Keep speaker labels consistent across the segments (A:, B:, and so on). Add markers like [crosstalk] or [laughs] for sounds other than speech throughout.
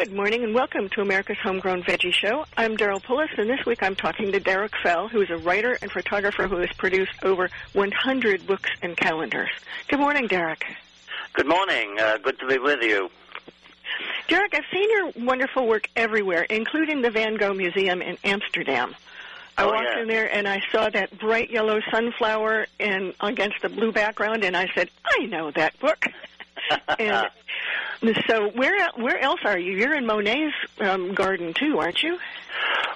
A: Good morning and welcome to America's Homegrown Veggie Show. I'm Daryl Pullis and this week I'm talking to Derek Fell, who is a writer and photographer who has produced over 100 books and calendars. Good morning, Derek.
B: Good morning. Uh, good to be with you.
A: Derek, I've seen your wonderful work everywhere, including the Van Gogh Museum in Amsterdam. I
B: Oh,
A: walked
B: yeah.
A: in there and I saw that bright yellow sunflower and against the blue background, and I said, "I know that book." [laughs] and so, where where else are you? You're in Monet's um, garden too, aren't you?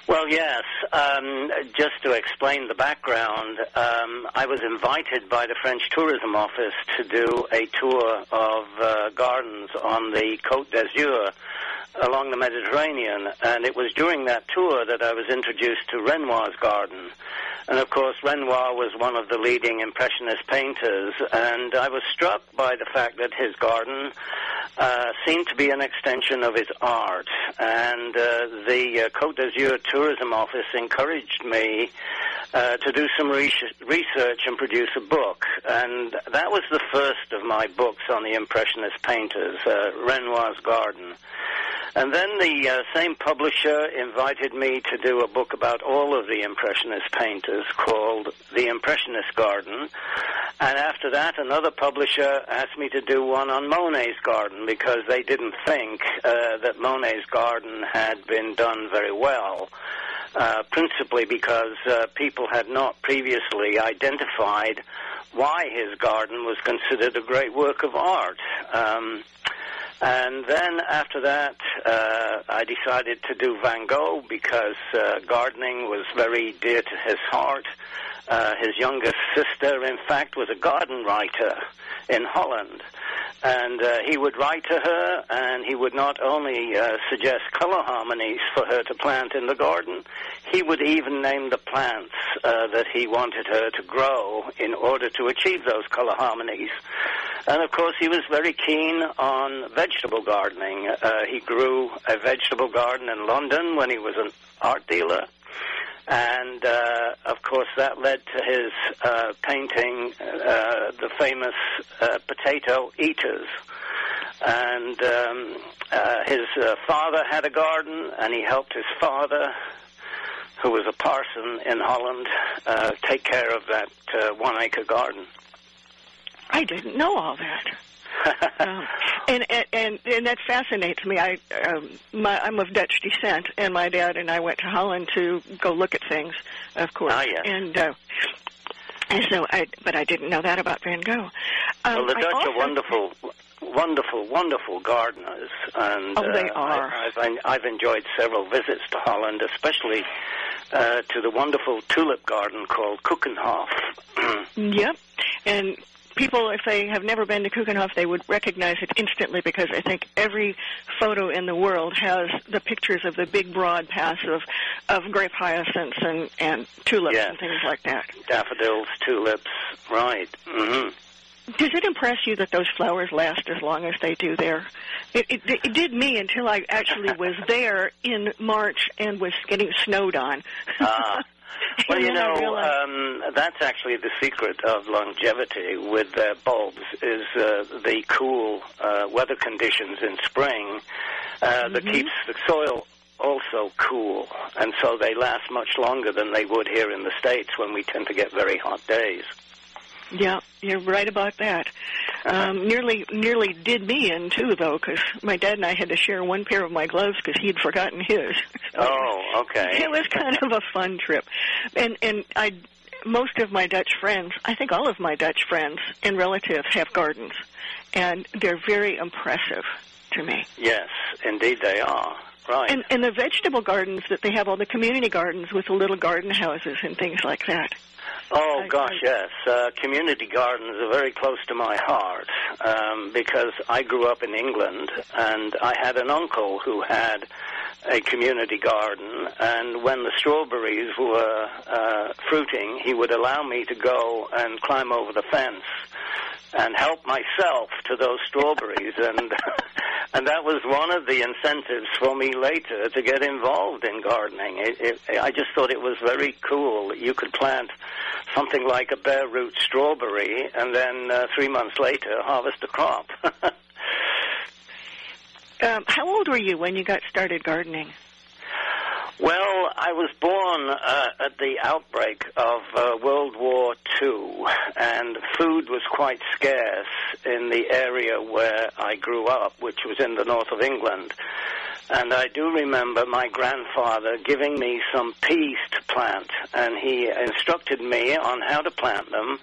B: Well, yes. Um, just to explain the background, um, I was invited by the French Tourism Office to do a tour of uh, gardens on the Côte d'Azur along the Mediterranean, and it was during that tour that I was introduced to Renoir's garden. And of course, Renoir was one of the leading Impressionist painters, and I was struck by the fact that his garden uh, seemed to be an extension of his art. And uh, the uh, Côte d'Azur Tourism Office encouraged me uh, to do some re- research and produce a book. And that was the first of my books on the Impressionist painters, uh, Renoir's Garden. And then the uh, same publisher invited me to do a book about all of the Impressionist painters called The Impressionist Garden. And after that, another publisher asked me to do one on Monet's garden because they didn't think uh, that Monet's garden had been done very well. Uh, principally because uh, people had not previously identified why his garden was considered a great work of art. Um, and then after that, uh, I decided to do Van Gogh because uh, gardening was very dear to his heart. Uh, his youngest sister, in fact, was a garden writer in Holland. And uh, he would write to her, and he would not only uh, suggest color harmonies for her to plant in the garden, he would even name the plants uh, that he wanted her to grow in order to achieve those color harmonies. And of course, he was very keen on vegetable gardening. Uh, he grew a vegetable garden in London when he was an art dealer. And uh, of course, that led to his uh, painting uh, the famous uh, potato eaters. And um, uh, his uh, father had a garden, and he helped his father, who was a parson in Holland, take care of that one acre garden.
A: I didn't know all that. Um, [laughs] and, and and and that fascinates me. I um, my, I'm of Dutch descent, and my dad and I went to Holland to go look at things, of course.
B: Ah, yes.
A: And uh, and so I, but I didn't know that about Van Gogh. Um,
B: well, the Dutch
A: also-
B: are wonderful, wonderful, wonderful gardeners, and
A: Oh, they
B: uh,
A: are.
B: I, I've, I've enjoyed several visits to Holland, especially uh, to the wonderful tulip garden called Keukenhof. [clears throat]
A: Yep. And people, if they have never been to Keukenhof, they would recognize it instantly because I think every photo in the world has the pictures of the big broad paths of, of grape hyacinths and, and tulips
B: Yes.
A: and things like that.
B: Daffodils, tulips, right. hmm
A: Does it impress you that those flowers last as long as they do there? It, it, it did me until I actually was [laughs] there in March and was getting snowed on.
B: Ah. [laughs] Well, you know, um, that's actually the secret of longevity with uh, bulbs is uh, the cool uh, weather conditions in spring uh, that
A: Mhm.
B: keeps the soil also cool, and so they last much longer than they would here in the States when we tend to get very hot days.
A: Yeah, you're right about that. Um, nearly, nearly did me in too, though, because my dad and I had to share one pair of my gloves because he'd forgotten his. [laughs]
B: Oh, okay.
A: It was kind of a fun trip, and and I, most of my Dutch friends, I think all of my Dutch friends and relatives have gardens, and they're very impressive to me.
B: Yes, indeed they are. Right.
A: And and the vegetable gardens that they have, all the community gardens with the little garden houses and things like that.
B: Oh
A: I-
B: gosh,
A: I-
B: yes. Uh, community gardens are very close to my heart um, because I grew up in England and I had an uncle who had a community garden, and when the strawberries were uh, fruiting, he would allow me to go and climb over the fence and help myself to those strawberries, and [laughs] and that was one of the incentives for me later to get involved in gardening. It, it, I just thought it was very cool that you could plant something like a bare root strawberry, and then uh, three months later harvest a crop. [laughs]
A: um, how old were you when you got started gardening?
B: Well, I was born uh, at the outbreak of uh, World War II, and food was quite scarce in the area where I grew up, which was in the north of England. And I do remember my grandfather giving me some peas to plant, and he instructed me on how to plant them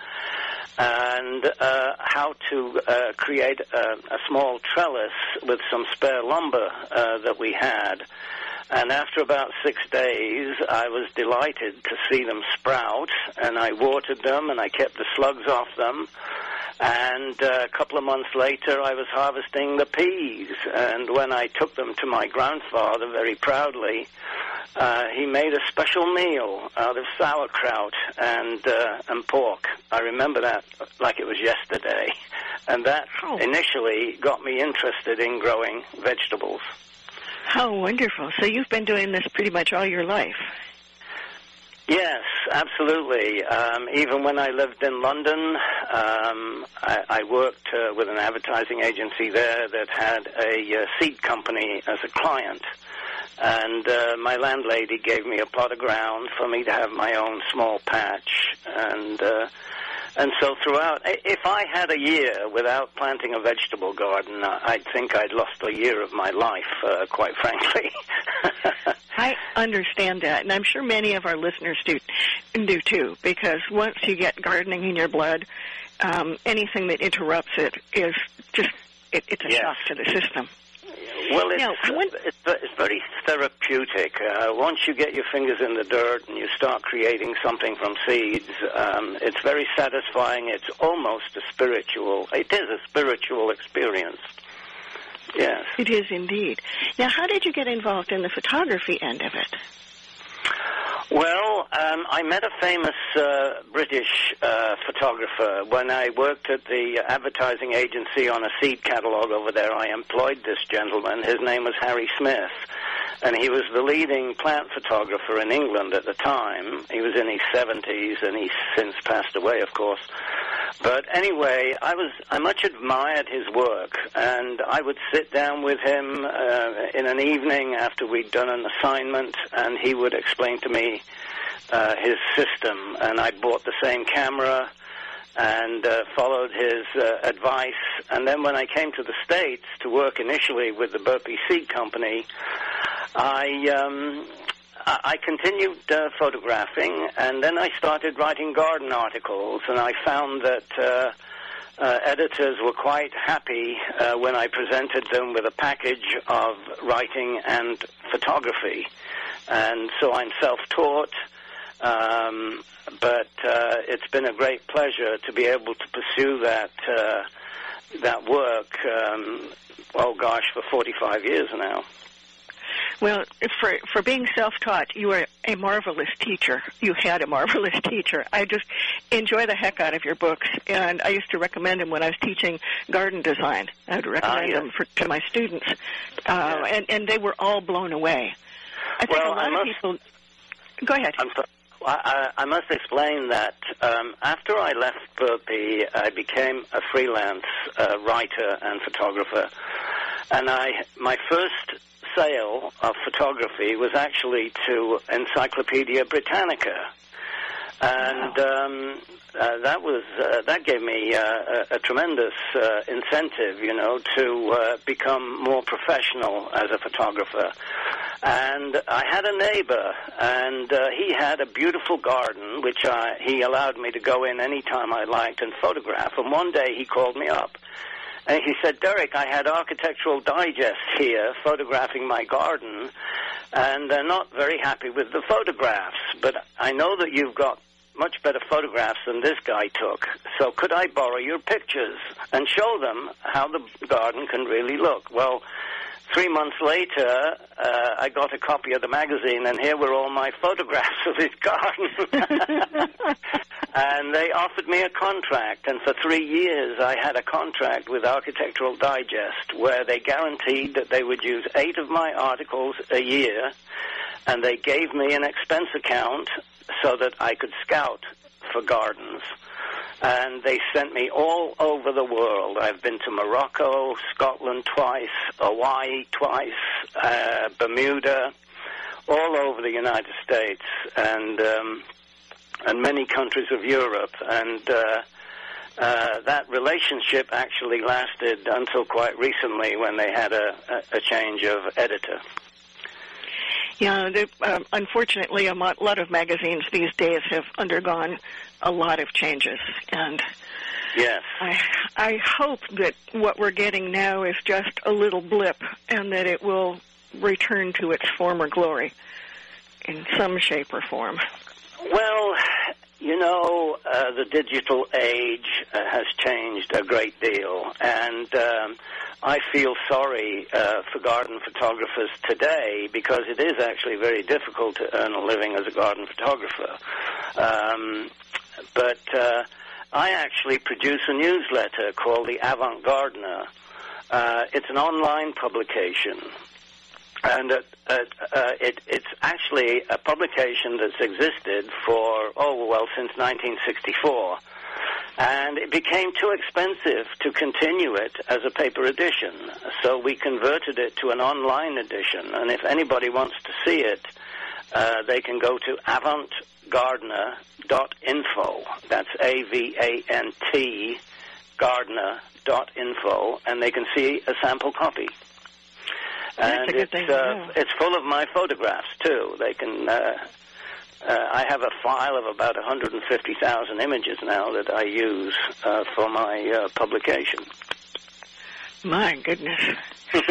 B: and uh, how to uh, create a, a, small trellis with some spare lumber uh, that we had. And after about six days, I was delighted to see them sprout, and I watered them, and I kept the slugs off them. And uh, a couple of months later, I was harvesting the peas. And when I took them to my grandfather very proudly, uh, he made a special meal out of sauerkraut and uh, and pork. I remember that like it was yesterday, and that oh. initially got me interested in growing vegetables.
A: How wonderful. So you've been doing this pretty much all your life.
B: Yes, absolutely. Um, even when I lived in London, um, I, I, worked uh, with an advertising agency there that had a uh, seed company as a client. And uh, my landlady gave me a plot of ground for me to have my own small patch. And uh, and so throughout, if I had a year without planting a vegetable garden, I'd think I'd lost a year of my life, uh, quite frankly. [laughs]
A: I understand that, and I'm sure many of our listeners do, do too, because once you get gardening in your blood, um, anything that interrupts it is just, it, it's a yes. shock to the system.
B: Well, it's, now, it's, it's, very therapeutic. Uh, once you get your fingers in the dirt and you start creating something from seeds, um, it's very satisfying. It's almost a spiritual. It is a spiritual experience. Yes.
A: It is indeed. Now, how did you get involved in the photography end of it?
B: Well, um, I met a famous uh, British uh, photographer when I worked at the advertising agency on a seed catalog over there. I employed this gentleman. His name was Harry Smith, and he was the leading plant photographer in England at the time. He was in his 70s, and he's since passed away, of course. But anyway, I was I much admired his work, and I would sit down with him uh, in an evening after we'd done an assignment, and he would explain to me uh, his system. And I bought the same camera and uh, followed his uh, advice. And then when I came to the States to work initially with the Burpee Seed Company, I um, I continued uh, photographing, and then I started writing garden articles, and I found that uh, uh, editors were quite happy uh, when I presented them with a package of writing and photography. And so I'm self-taught, um, but uh, it's been a great pleasure to be able to pursue that uh, that work. Um, oh gosh, for 45 years now.
A: Well, for for being self-taught, you are a marvelous teacher. You had a marvelous [laughs] teacher. I just enjoy the heck out of your books, and I used to recommend them when I was teaching garden design. I would recommend ah, yes. them for, to my students, uh, yes. and and they were all blown away. I think
B: well,
A: a lot
B: must,
A: of people. Go ahead.
B: I'm sorry. I, I, must explain that um, after I left Burpee, I became a freelance uh, writer and photographer, and I my first sale of photography was actually to Encyclopedia Britannica, and wow. um, uh, that was uh, that gave me uh, a, a, tremendous uh, incentive, you know, to uh, become more professional as a photographer. And I had a neighbor, and uh, he had a beautiful garden, which I, he allowed me to go in anytime I liked and photograph. And one day he called me up and he said, Derek, I had Architectural Digest here photographing my garden, and they're not very happy with the photographs, but I know that you've got much better photographs than this guy took. So could I borrow your pictures and show them how the garden can really look? Well, three months later, uh, I got a copy of the magazine, and here were all my photographs [laughs] of his garden. [laughs] and they offered me a contract, and for three years I had a contract with Architectural Digest where they guaranteed that they would use eight of my articles a year, and they gave me an expense account so that I could scout for gardens and they sent me all over the world. I've been to Morocco, Scotland twice, Hawaii twice, uh, Bermuda, all over the United States, and um, and many countries of Europe, and. Uh, uh, that relationship actually lasted until quite recently when they had a, a, change of editor.
A: Yeah, uh, unfortunately, a lot of magazines these days have undergone a lot of changes, and
B: yes,
A: I I hope that what we're getting now is just a little blip, and that it will return to its former glory in some shape or form.
B: Well, you know, uh, the digital age uh, has changed a great deal, and um, I feel sorry uh, for garden photographers today because it is actually very difficult to earn a living as a garden photographer. Um, but uh, I actually produce a newsletter called the Avant Gardener. Uh, it's an online publication, and uh, uh, uh, it, it's actually a publication that's existed for oh well since 1964 and it became too expensive to continue it as a paper edition. So we converted it to an online edition, and if anybody wants to see it, uh, they can go to avantgardener.info. That's A-V-A-N-T gardener.info, and they can see a sample copy.
A: and
B: it's uh, it's full of my photographs too. They can uh, uh, I have a file of about 150,000 images now that I use uh, for my uh, publication.
A: My goodness.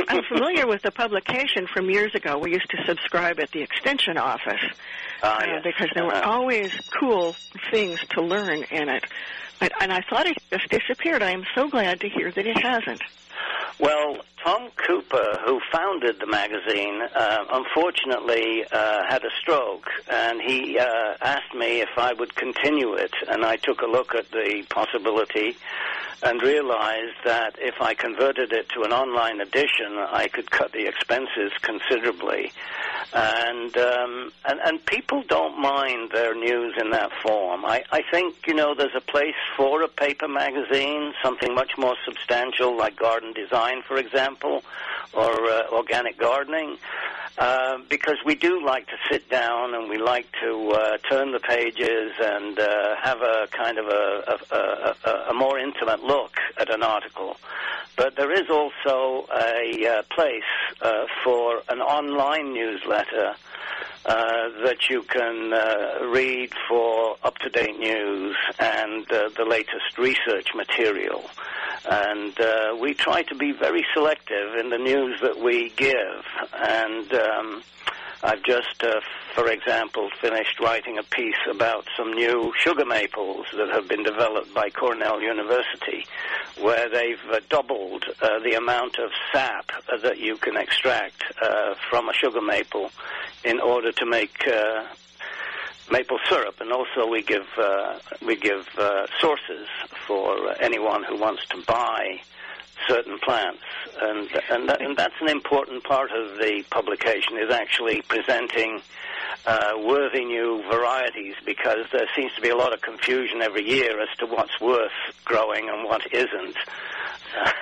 A: I'm familiar with the publication from years ago. We used to subscribe at the extension office
B: uh, yes.
A: because there were
B: uh-huh.
A: always cool things to learn in it. But, and I thought it just disappeared. I am so glad to hear that it hasn't.
B: Well, Tom Cooper, who founded the magazine, uh, unfortunately uh, had a stroke, and he uh, asked me if I would continue it, and I took a look at the possibility and realized that if I converted it to an online edition, I could cut the expenses considerably. And um, and and people don't mind their news in that form. I, I think you know there's a place for a paper magazine, something much more substantial like garden design, for example, or uh, organic gardening. Uh, because we do like to sit down and we like to uh, turn the pages and uh, have a kind of a, a, a, a, more intimate look at an article. But there is also a uh, place uh, for an online newsletter uh, that you can uh, read for up-to-date news and uh, the latest research material. And uh, we try to be very selective in the news that we give. And um, I've just, uh, for example, finished writing a piece about some new sugar maples that have been developed by Cornell University, where they've uh, doubled uh, the amount of sap uh, that you can extract uh, from a sugar maple in order to make uh, maple syrup, and also we give uh, we give uh, sources for anyone who wants to buy certain plants, and and, that, and that's an important part of the publication is actually presenting uh, worthy new varieties because there seems to be a lot of confusion every year as to what's worth growing and what isn't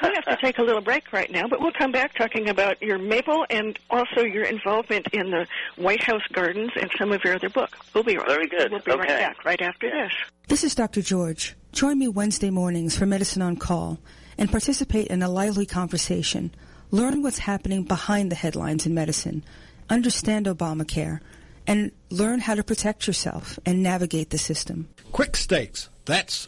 A: we have to take a little break right now, but we'll come back talking about your maple and also your involvement in the White House Gardens and some of your other book. We'll be right.
B: Very good.
A: We'll be
B: okay.
A: right back right after this.
C: This is Dr. George. Join me Wednesday mornings for Medicine on Call and participate in a lively conversation. Learn what's happening behind the headlines in medicine. Understand Obamacare and learn how to protect yourself and navigate the system.
D: Quick stakes. That's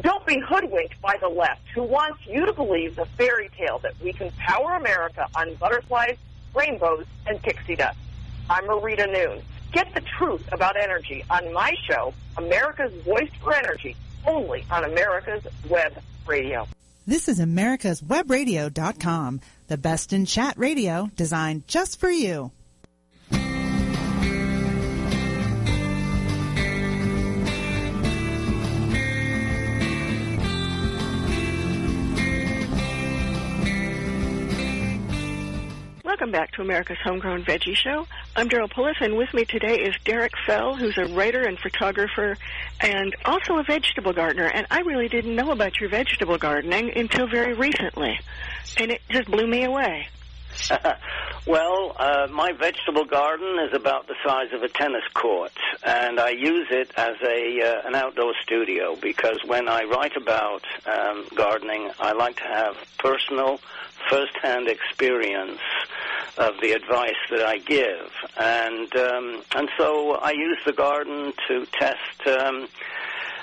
E: Don't be hoodwinked by the left who wants you to believe the fairy tale that we can power America on butterflies, rainbows, and pixie dust. I'm Marita Noon. Get the truth about energy on my show, America's Voice for Energy, only on America's Web Radio.
F: This is americaswebradio.com, the best in chat radio designed just for you.
A: Welcome back to America's Homegrown Veggie Show. I'm Daryl Pullis, and with me today is Derek Fell, who's a writer and photographer and also a vegetable gardener. And I really didn't know about your vegetable gardening until very recently, and it just blew me away. [laughs]
B: well, uh, my vegetable garden is about the size of a tennis court, and I use it as a uh, an outdoor studio because when I write about um, gardening, I like to have personal, first-hand experience of the advice that I give, and um, and so I use the garden to test. Um,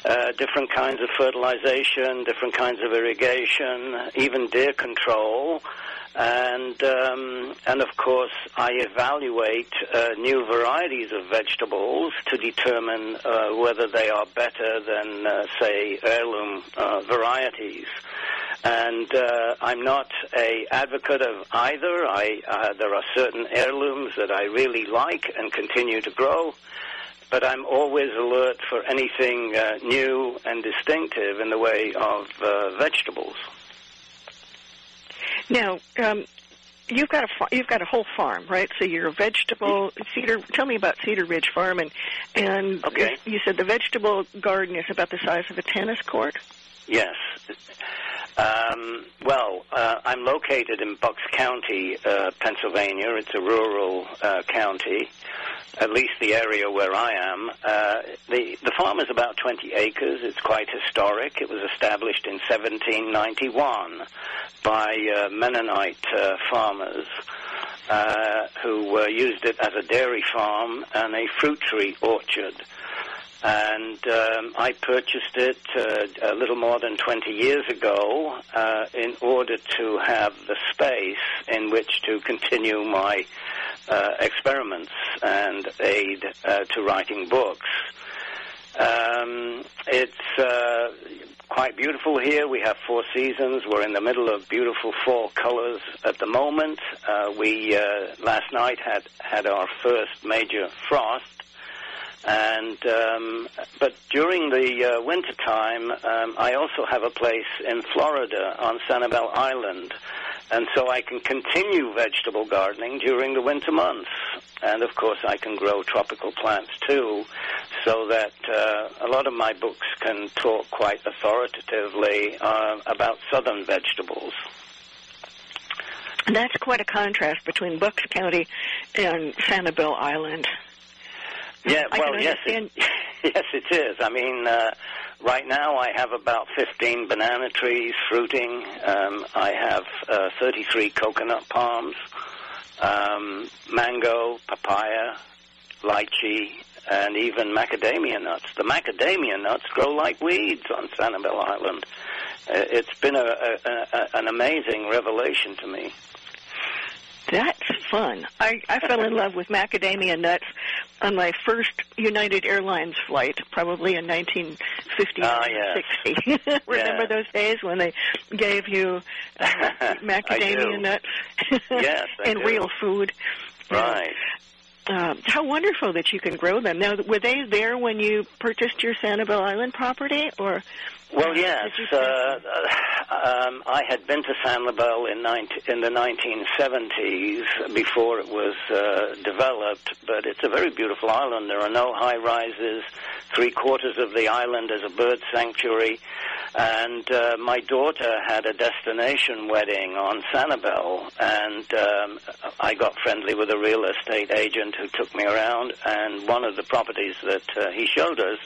B: uh, different kinds of fertilization, different kinds of irrigation, even deer control, and um, and of course I evaluate uh, new varieties of vegetables to determine uh, whether they are better than uh, say heirloom uh, varieties. And uh, I'm not a advocate of either. I uh, there are certain heirlooms that I really like and continue to grow. But I'm always alert for anything new and distinctive in the way of vegetables.
A: Now, um, you've got a you've got a whole farm, right? So you're a vegetable cedar. Tell me about Cedar Ridge Farm, and and
B: okay.
A: you said the vegetable garden is about the size of a tennis court.
B: Yes. Um, well, uh, I'm located in Bucks County, uh, Pennsylvania. It's a rural uh, county, at least the area where I am. Uh, the the farm is about 20 acres. It's quite historic. It was established in 1791 by uh, Mennonite uh, farmers. who used it as a dairy farm and a fruit tree orchard and um, I purchased it uh, a little more than 20 years ago uh, in order to have the space in which to continue my uh, experiments and aid uh, to writing books. Um, it's uh, quite beautiful here. We have four seasons. We're in the middle of beautiful fall colors at the moment. Uh, we last night had had our first major frost and um, but during the uh, winter time, um, I also have a place in Florida on Sanibel Island, and so I can continue vegetable gardening during the winter months. And of course, I can grow tropical plants too, so that uh, a lot of my books can talk quite authoritatively uh, about southern vegetables.
A: That's quite a contrast between Bucks County and Sanibel Island.
B: Yeah, well, yes, it, [laughs] yes, it is. I mean, uh, right now I have about 15 banana trees fruiting. Um, I have uh, 33 coconut palms, um, mango, papaya, lychee, and even macadamia nuts. The macadamia nuts grow like weeds on Sanibel Island. Uh, it's been a, a, a, an amazing revelation to me.
A: That's fun. I, I fell in love with macadamia nuts on my first United Airlines flight, probably in 1950
B: ah, yes.
A: 60. [laughs] Remember yeah. those days when they gave you uh, [laughs] macadamia nuts
B: yes, [laughs]
A: and
B: do.
A: real food?
B: Right.
A: Uh, how wonderful that you can grow them. Now, were they there when you purchased your Sanibel Island property, or
B: Well, yes. Uh, um, I had been to Sanibel in, 19, in the 1970s before it was uh, developed, but it's a very beautiful island. There are no high rises. Three quarters of the island is a bird sanctuary. And uh, my daughter had a destination wedding on Sanibel, and um, I got friendly with a real estate agent who took me around. And one of the properties that uh, he showed us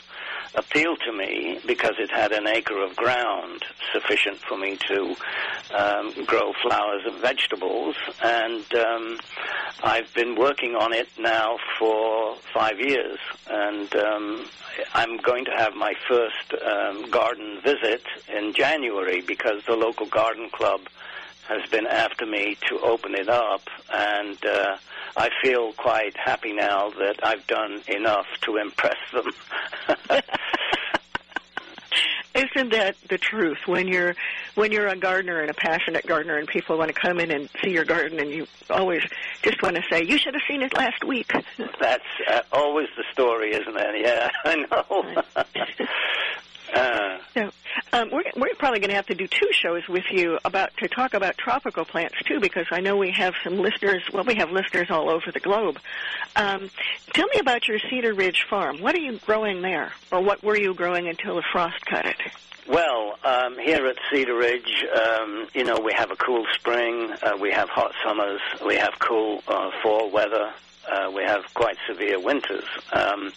B: appealed to me because it had an acre of ground sufficient for me to um, grow flowers and vegetables. And um, I've been working on it now for five years, and um, I'm going to have my first um, garden visit in January because the local garden club has been after me to open it up, and uh, I feel quite happy now that I've done enough to impress them. [laughs]
A: Isn't that the truth? When you're when you're a gardener and a passionate gardener, and people want to come in and see your garden, and you always just want to say, "You should have seen it last week."
B: That's uh, always the story, isn't it? Yeah, [laughs] I know. [laughs]
A: Uh, so, um, we're, we're probably going to have to do two shows with you about to talk about tropical plants too, because I know we have some listeners. Well, we have listeners all over the globe. Um, tell me about your Cedar Ridge farm. What are you growing there, or what were you growing until the frost cut it?
B: Well, um, here at Cedar Ridge, um, you know, we have a cool spring, uh, we have hot summers, we have cool uh, fall weather, uh, we have quite severe winters. Um,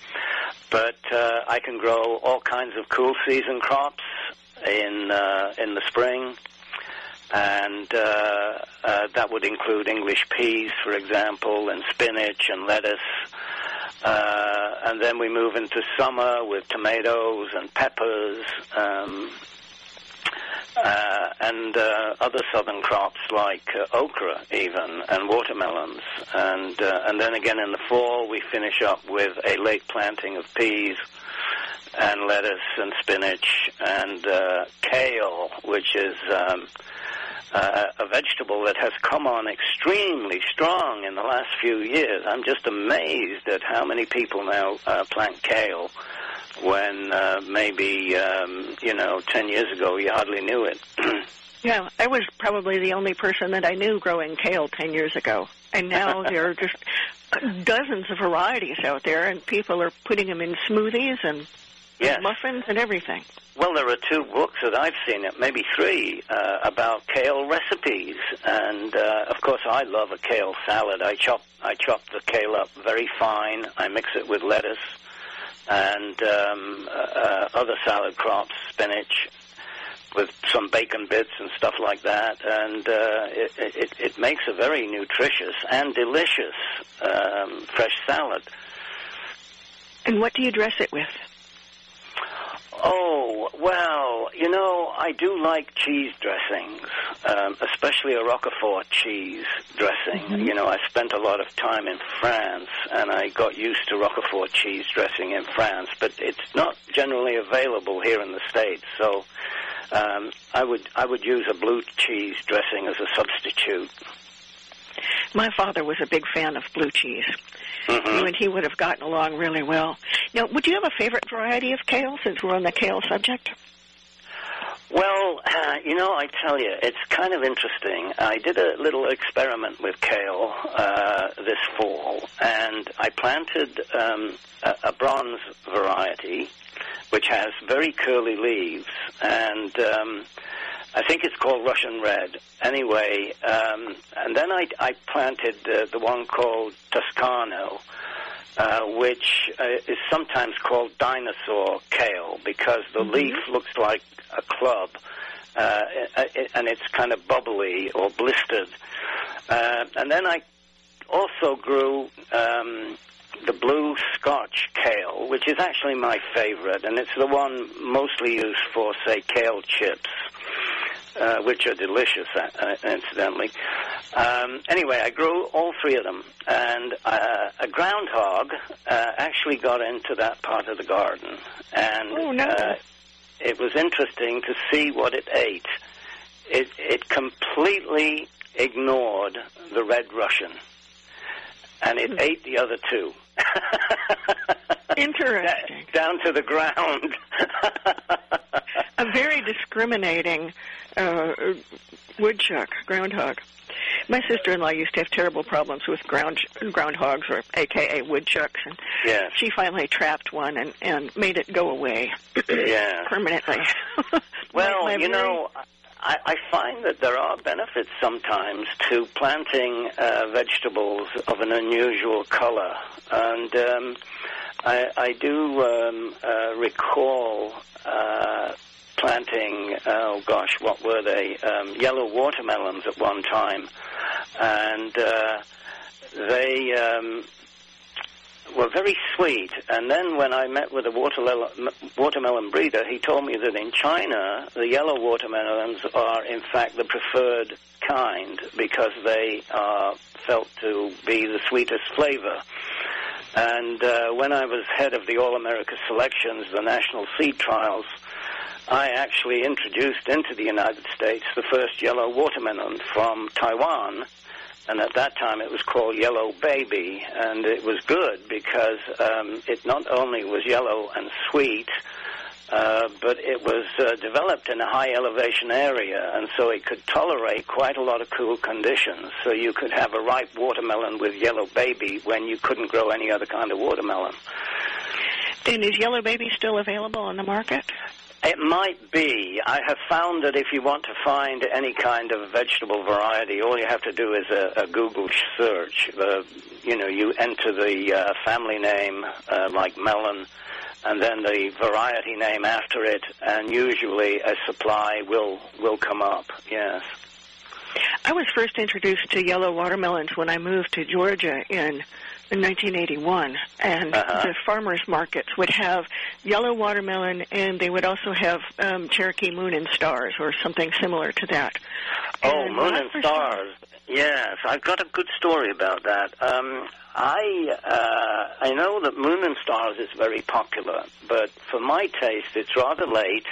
B: but uh, I can grow all kinds of cool season crops in uh, in the spring, and uh, uh, that would include English peas, for example, and spinach and lettuce. Uh, and then we move into summer with tomatoes and peppers. Um, uh, and uh, other southern crops like uh, okra, even, and watermelons. And uh, and then again in the fall, we finish up with a late planting of peas and lettuce and spinach and uh, kale, which is. Um, a vegetable that has come on extremely strong in the last few years. I'm just amazed at how many people now uh, plant kale when uh, maybe um, you know ten years ago you hardly knew it. [clears throat]
A: yeah, I was probably the only person that I knew growing kale ten years ago, and now [laughs] there are just dozens of varieties out there, and people are putting them in smoothies and
B: yes.
A: muffins and everything.
B: Well, there are two books that I've seen, maybe three, uh, about kale recipes, and uh, of course I love a kale salad. I chop I chop the kale up very fine. I mix it with lettuce and um, uh, other salad crops, spinach, with some bacon bits and stuff like that, and uh, it, it, it makes a very nutritious and delicious um, fresh salad.
A: And what do you dress it with?
B: Oh, well, you know, I do like cheese dressings, um, especially a Roquefort cheese dressing. Mm-hmm. You know, I spent a lot of time in France, and I got used to Roquefort cheese dressing in France, but it's not generally available here in the States, so um, I would I would use a blue cheese dressing as a substitute.
A: My father was a big fan of blue cheese. Mm-hmm. You and he would have gotten along really well. Now, would you have a favorite variety of kale since we're on the kale subject?
B: Well, uh, you know, I tell you, it's kind of interesting. I did a little experiment with kale uh, this fall, and I planted um, a, a bronze variety, which has very curly leaves, and um, I think it's called Russian Red. Anyway, um, and then I, I planted uh, the one called Toscano, uh, which uh, is sometimes called dinosaur kale because the mm-hmm. leaf looks like a club. Uh, and it's kind of bubbly or blistered. Uh, and then I also grew um, the blue Scotch kale, which is actually my favorite, and it's the one mostly used for, say, kale chips uh, which are delicious, uh, uh, incidentally. Um, anyway, I grew all three of them, and uh, a groundhog uh, actually got into that part of the garden, and
A: oh, no. uh,
B: it was interesting to see what it ate. It, it completely ignored the red Russian, and it mm. ate the other two. [laughs]
A: Interesting.
B: Down to the ground. [laughs]
A: a very discriminating uh, woodchuck, groundhog. My sister-in-law used to have terrible problems with ground groundhogs, or AKA woodchucks, and
B: Yes.
A: she finally trapped one and and made it go away
B: Yeah.
A: permanently. [laughs]
B: Well,
A: My- my
B: you
A: very-
B: know, I, I find that there are benefits sometimes to planting uh, vegetables of an unusual color, and um, I, I do um, uh, recall uh, planting. Oh gosh, what were they? Um, yellow watermelons at one time, and uh, they. Um, were very sweet. And then when I met with a watermelon, breeder, he told me that in China, the yellow watermelons are in fact the preferred kind because they are felt to be the sweetest flavor. And uh, when I was head of the All America selections, the national seed trials, I actually introduced into the United States the first yellow watermelon from Taiwan and at that time it was called Yellow Baby, and it was good because um, it not only was yellow and sweet, uh, but it was uh, developed in a high elevation area, and so it could tolerate quite a lot of cool conditions. So you could have a ripe watermelon with Yellow Baby when you couldn't grow any other kind of watermelon.
A: And is Yellow Baby still available on the market?
B: It might be. I have found that if you want to find any kind of vegetable variety, all you have to do is a, a Google search. Uh, you know, you enter the uh, family name, uh, like melon, and then the variety name after it, and usually a supply will will come up. Yes.
A: I was first introduced to yellow watermelons when I moved to Georgia in, in 1981, and
B: Uh-huh.
A: the farmers markets would have yellow watermelon, and they would also have um, Cherokee Moon and Stars or something similar to that.
B: Oh,
A: And
B: Moon and Stars. Yes, I've got a good story about that. Um, I uh, I know that Moon and Stars is very popular, but for my taste, it's rather late.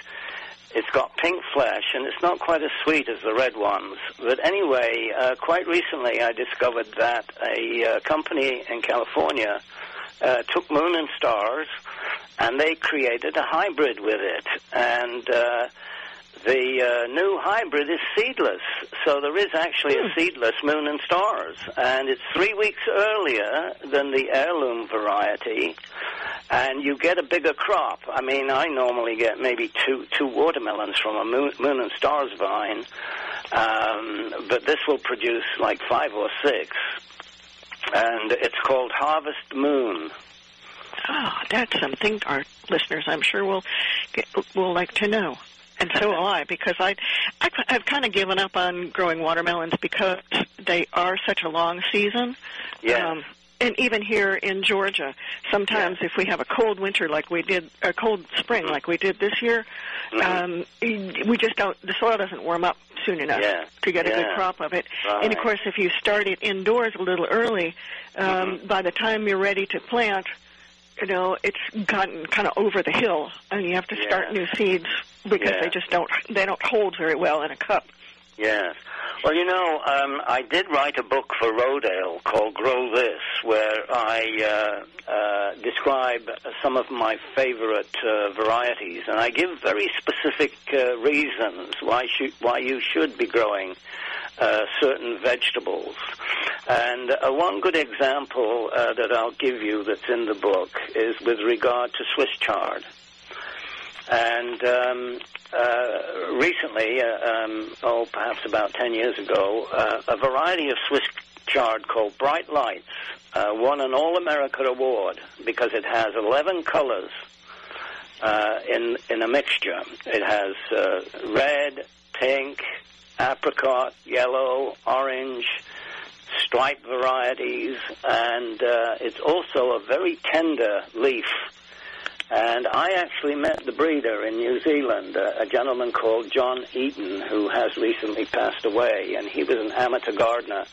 B: It's got pink flesh, and it's not quite as sweet as the red ones. But anyway, uh, quite recently, I discovered that a uh, company in California uh, took Moon and Stars, and they created a hybrid with it, and. Uh, the uh, new hybrid is seedless, so there is actually a seedless moon and stars, and it's three weeks earlier than the heirloom variety, and you get a bigger crop. I mean, I normally get maybe two two watermelons from a moon, moon and stars vine, um, but this will produce like five or six, and it's called Harvest Moon.
A: Oh, that's something our listeners, I'm sure, will get, will like to know. And so will [laughs] I, because I, I, I've kind of given up on growing watermelons because they are such a long season.
B: Yes.
A: Um, and even here in Georgia, sometimes if we have a cold winter like we did, a cold spring like we did this year,
B: Mhm.
A: um, we just don't. The soil doesn't warm up soon enough
B: Yeah.
A: to get a good crop of it. And of course, if you start it indoors a little early, um,
B: Mhm.
A: by the time you're ready to plant, you know, it's gotten kind of over the hill, and you have to start
B: Yeah.
A: new seeds because
B: Yeah.
A: they just don't they don't hold very well in a cup.
B: Yes. Well, you know, um, I did write a book for Rodale called Grow This, where I uh, uh, describe some of my favorite uh, varieties, and I give very specific uh, reasons why should, why you should be growing uh, certain vegetables. And uh, one good example uh, that I'll give you that's in the book is with regard to Swiss chard. And um, uh, recently, uh, um, oh, perhaps about 10 years ago, a variety of Swiss chard called Bright Lights won an All America award because it has 11 colors in, in a mixture. It has red, pink, apricot, yellow, orange, striped varieties, and uh, it's also a very tender leaf. And I actually met the breeder in New Zealand, uh, a gentleman called John Eaton, who has recently passed away, and he was an amateur gardener.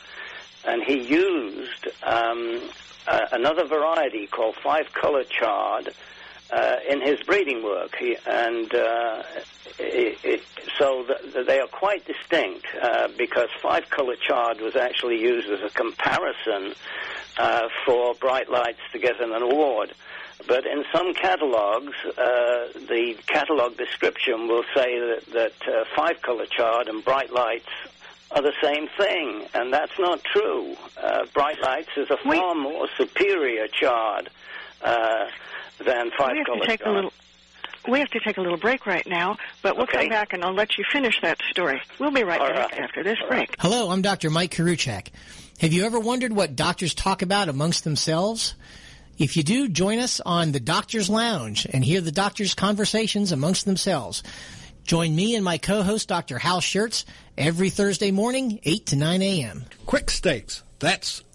B: And he used um, another variety called five color chard uh, in his breeding work. He, and uh, it, it, so th- they are quite distinct uh, because five color chard was actually used as a comparison uh, for Bright Lights to get an award. But in some catalogs, uh, the catalog description will say that, that uh, five color chard and bright lights are the same thing, and that's not true. Uh, bright lights is a far
A: We-
B: more superior chard uh, than five
A: we have to take
B: chard.
A: a little. We have to take a little break right now, but we'll
B: Okay.
A: come back and I'll let you finish that story. We'll be right
B: All
A: back
B: right.
A: after this
B: All
A: break.
G: Hello, I'm Dr. Mike Karuchak. Have you ever wondered what doctors talk about amongst themselves? If you do, join us on the Doctor's Lounge and hear the doctors' conversations amongst themselves. Join me and my co-host, Dr. Hal Schertz, every Thursday morning, 8 to 9 a.m.
D: Quik Stakes, that's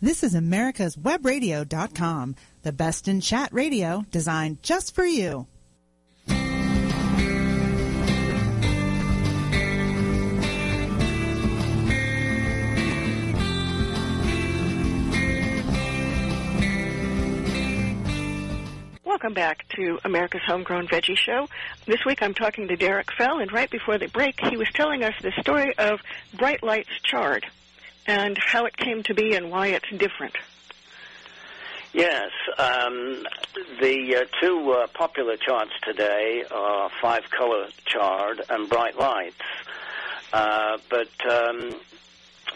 F: This is America's Webradio.com, the best in chat radio designed just for you.
A: Welcome back to America's Homegrown Veggie Show. This week I'm talking to Derek Fell, and right before the break, he was telling us the story of Bright Lights Chard and how it came to be and why it's different.
B: Yes, um, the uh, two uh, popular charts today are five color chard and bright lights. Uh, but um,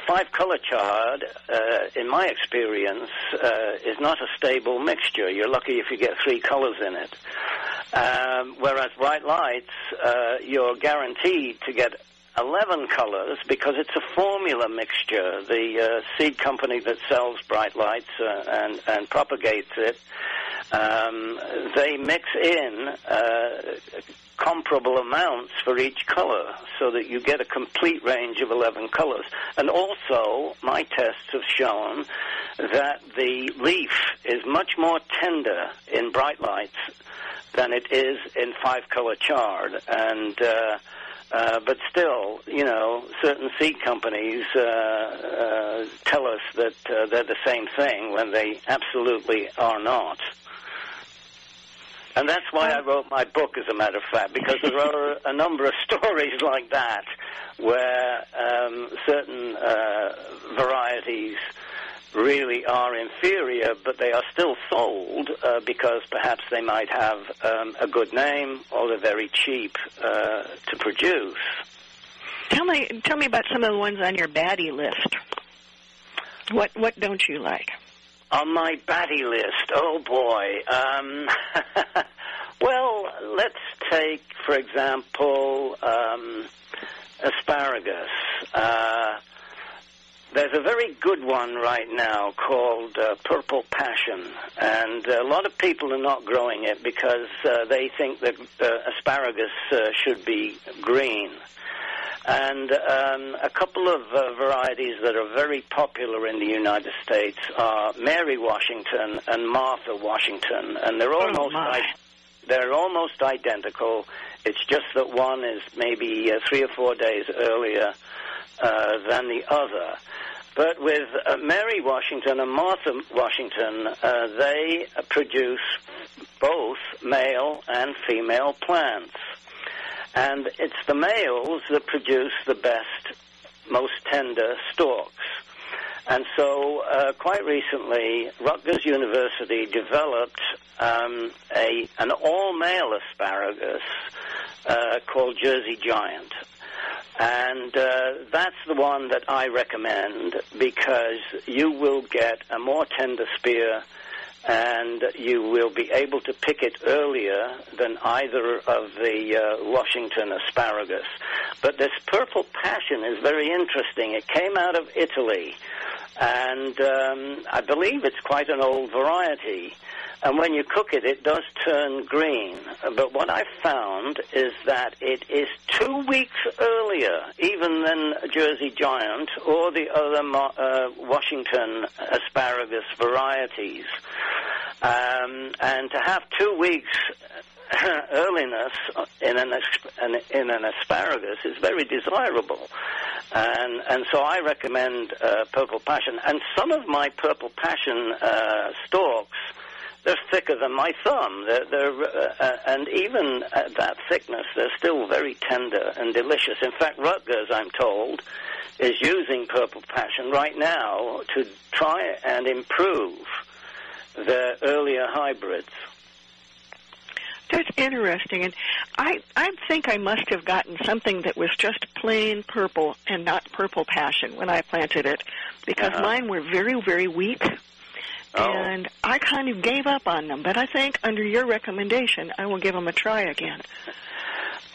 B: five color chard, uh, in my experience, uh, is not a stable mixture. You're lucky if you get three colors in it. Um, whereas bright lights, uh, you're guaranteed to get 11 colors because it's a formula mixture. The uh, seed company that sells bright lights uh, and, and propagates it, um, they mix in uh, comparable amounts for each color so that you get a complete range of 11 colors. And also, my tests have shown that the leaf is much more tender in bright lights than it is in five color chard. And uh, uh, but still, you know, certain seed companies uh, uh, tell us that uh, they're the same thing when they absolutely are not. And that's why I wrote my book, as a matter of fact, because there are [laughs] a number of stories [laughs] like that where um, certain uh, varieties really are inferior, but they are still sold uh, because perhaps they might have um, a good name or they're very cheap uh, to produce.
A: Tell me, tell me about some of the ones on your baddie list. What what don't you like?
B: On my baddie list, oh boy. Um, [laughs] well, let's take, for example, um, asparagus. Uh, there's a very good one right now called uh, Purple Passion, and a lot of people are not growing it because uh, they think that uh, asparagus uh, should be green. And um, a couple of uh, varieties that are very popular in the United States are Mary Washington and Martha Washington, and they're almost
A: my.
B: i- they're almost identical. It's just that one is maybe uh, three or four days earlier uh, than the other. But with uh, Mary Washington and Martha Washington, uh, they produce both male and female plants. And it's the males that produce the best, most tender stalks. And so, uh, quite recently, Rutgers University developed um, a an all-male asparagus uh, called Jersey Giant, and uh, that's the one that I recommend because you will get a more tender spear and you will be able to pick it earlier than either of the uh, Washington asparagus. But this purple passion is very interesting. It came out of Italy, and um, I believe it's quite an old variety. And when you cook it, it does turn green. But what I found is that it is two weeks earlier, even than Jersey Giant or the other uh, Washington asparagus varieties. Um, and to have two weeks [coughs] earliness in an, in an asparagus is very desirable. And, and so I recommend uh, Purple Passion. And some of my Purple Passion uh, stalks, they're thicker than my thumb. They're, they're uh, uh, and even at that thickness, they're still very tender and delicious. In fact, Rutgers, I'm told, is using Purple Passion right now to try and improve the earlier hybrids.
A: That's interesting, and I I think I must have gotten something that was just plain purple and not purple passion when I planted it, because
B: Uh-huh.
A: mine were very very weak,
B: Oh.
A: and I kind of gave up on them. But I think under your recommendation, I will give them a try again.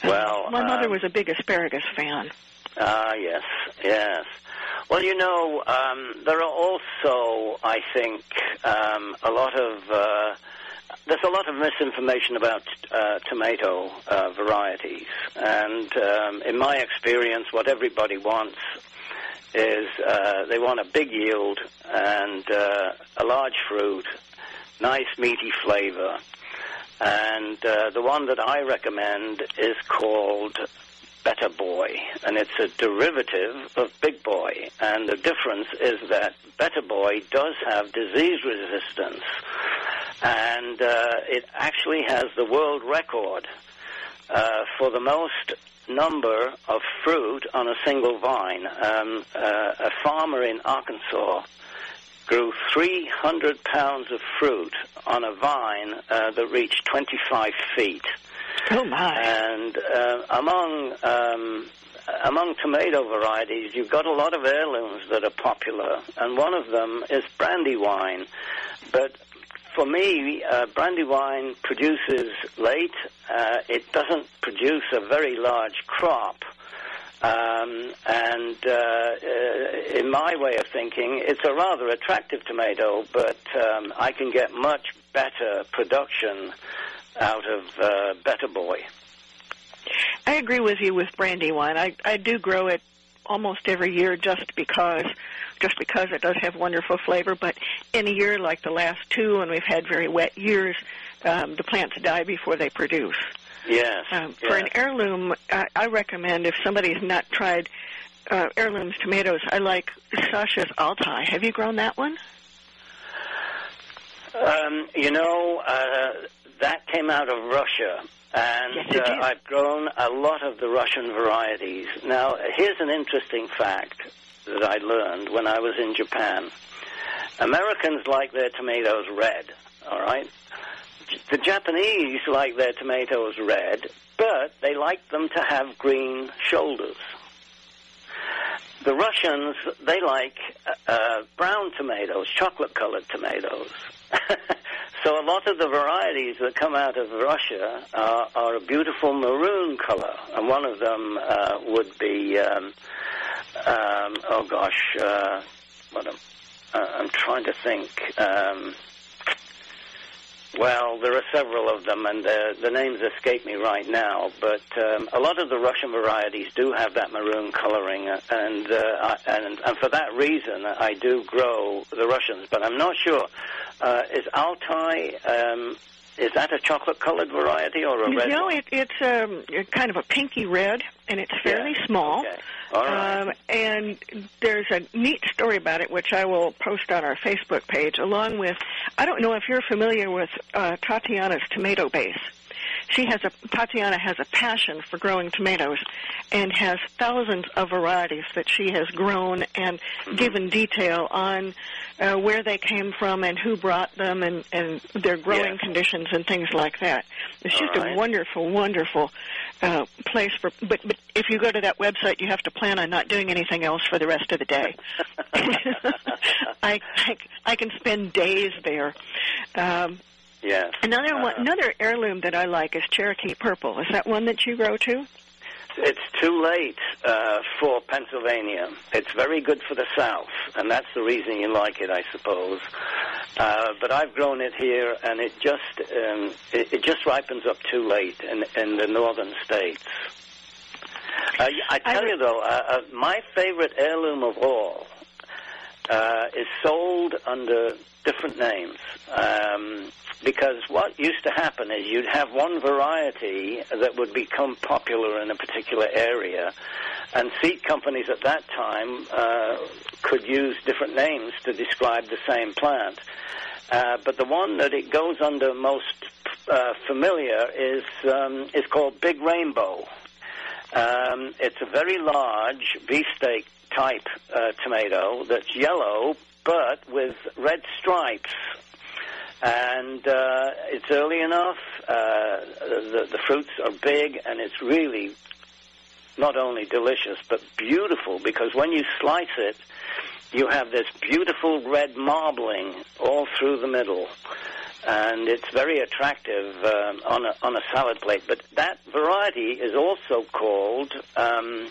B: Well,
A: my mother
B: um,
A: was a big asparagus fan.
B: Ah, yes, yes. Well, you know, um, there are also, I think, um, a lot of uh, there's a lot of misinformation about uh, tomato uh, varieties, and um, in my experience, what everybody wants is uh, they want a big yield and uh, a large fruit, nice meaty flavor, and uh, the one that I recommend is called Better Boy, and it's a derivative of Big Boy. And the difference is that Better Boy does have disease resistance, and uh, it actually has the world record uh, for the most number of fruit on a single vine. Um, uh, a farmer in Arkansas grew 300 pounds of fruit on a vine uh, that reached 25 feet.
A: Oh my!
B: And uh, among um, among tomato varieties, you've got a lot of heirlooms that are popular, and one of them is brandywine. But for me, uh, brandywine produces late. Uh, it doesn't produce a very large crop. Um, and uh, uh, in my way of thinking, it's a rather attractive tomato, but um, I can get much better production out of uh, Better Boy.
A: I agree with you with brandywine. I I do grow it almost every year just because just because it does have wonderful flavor. But in a year like the last two, and we've had very wet years, um, the plants die before they produce.
B: Yes.
A: Um, For an heirloom, I, I recommend if somebody's not tried uh, heirlooms tomatoes, I like Sasha's Altai. Have you grown that one?
B: Um, you know, uh, that came out of Russia, and
A: Yes,
B: uh. I've grown a lot of the Russian varieties. Now, here's an interesting fact that I learned when I was in Japan. Americans like their tomatoes red, all right? The Japanese like their tomatoes red, but they like them to have green shoulders. The Russians, they like uh, uh, brown tomatoes, chocolate-colored tomatoes. [laughs] so a lot of the varieties that come out of Russia are, are a beautiful maroon color, and one of them uh, would be, um, um, oh gosh, uh, what am, uh, I'm trying to think. Um, well, there are several of them, and the, the names escape me right now. But um, a lot of the Russian varieties do have that maroon coloring, uh, and uh, I, and and for that reason, I do grow the Russians. But I'm not sure. Uh, is Altai um, is that a chocolate-colored variety or a red?
A: no,
B: one?
A: it, it's um, kind of a pinky red, and it's fairly
B: Yeah.
A: small.
B: Okay. All right.
A: Um, and there's a neat story about it, which I will post on our Facebook page, along with, I don't know if you're familiar with uh, Tatiana's TOMATObase. She has a, Tatiana has a passion for growing tomatoes and has thousands of varieties that she has grown and given detail on uh, where they came from and who brought them and, and their growing
B: Yeah.
A: conditions and things like that. It's
B: All
A: just
B: right.
A: a wonderful, wonderful uh, place for. But but if you go to that website, you have to plan on not doing anything else for the rest of the day. [laughs] I, I I can spend days there. Um,
B: yes.
A: another one,
B: Uh,
A: another heirloom that I like is Cherokee Purple. Is that one that you grow too?
B: It's too late uh, for Pennsylvania. It's very good for the South, and that's the reason you like it, I suppose. Uh, but I've grown it here, and it just um, it, it just ripens up too late in, in the northern states. Uh, I tell you though, uh, uh, my favorite heirloom of all uh, is sold under different names. Um, because what used to happen is you'd have one variety that would become popular in a particular area, and seed companies at that time uh, could use different names to describe the same plant. Uh, but the one that it goes under most uh, familiar is um, is called Big Rainbow. Um, it's a very large beefsteak type uh, tomato that's yellow, but with red stripes. And uh, it's early enough. Uh, the, the fruits are big, and it's really not only delicious but beautiful because when you slice it, you have this beautiful red marbling all through the middle. And it's very attractive um, on, a, on a salad plate. But that variety is also called, um,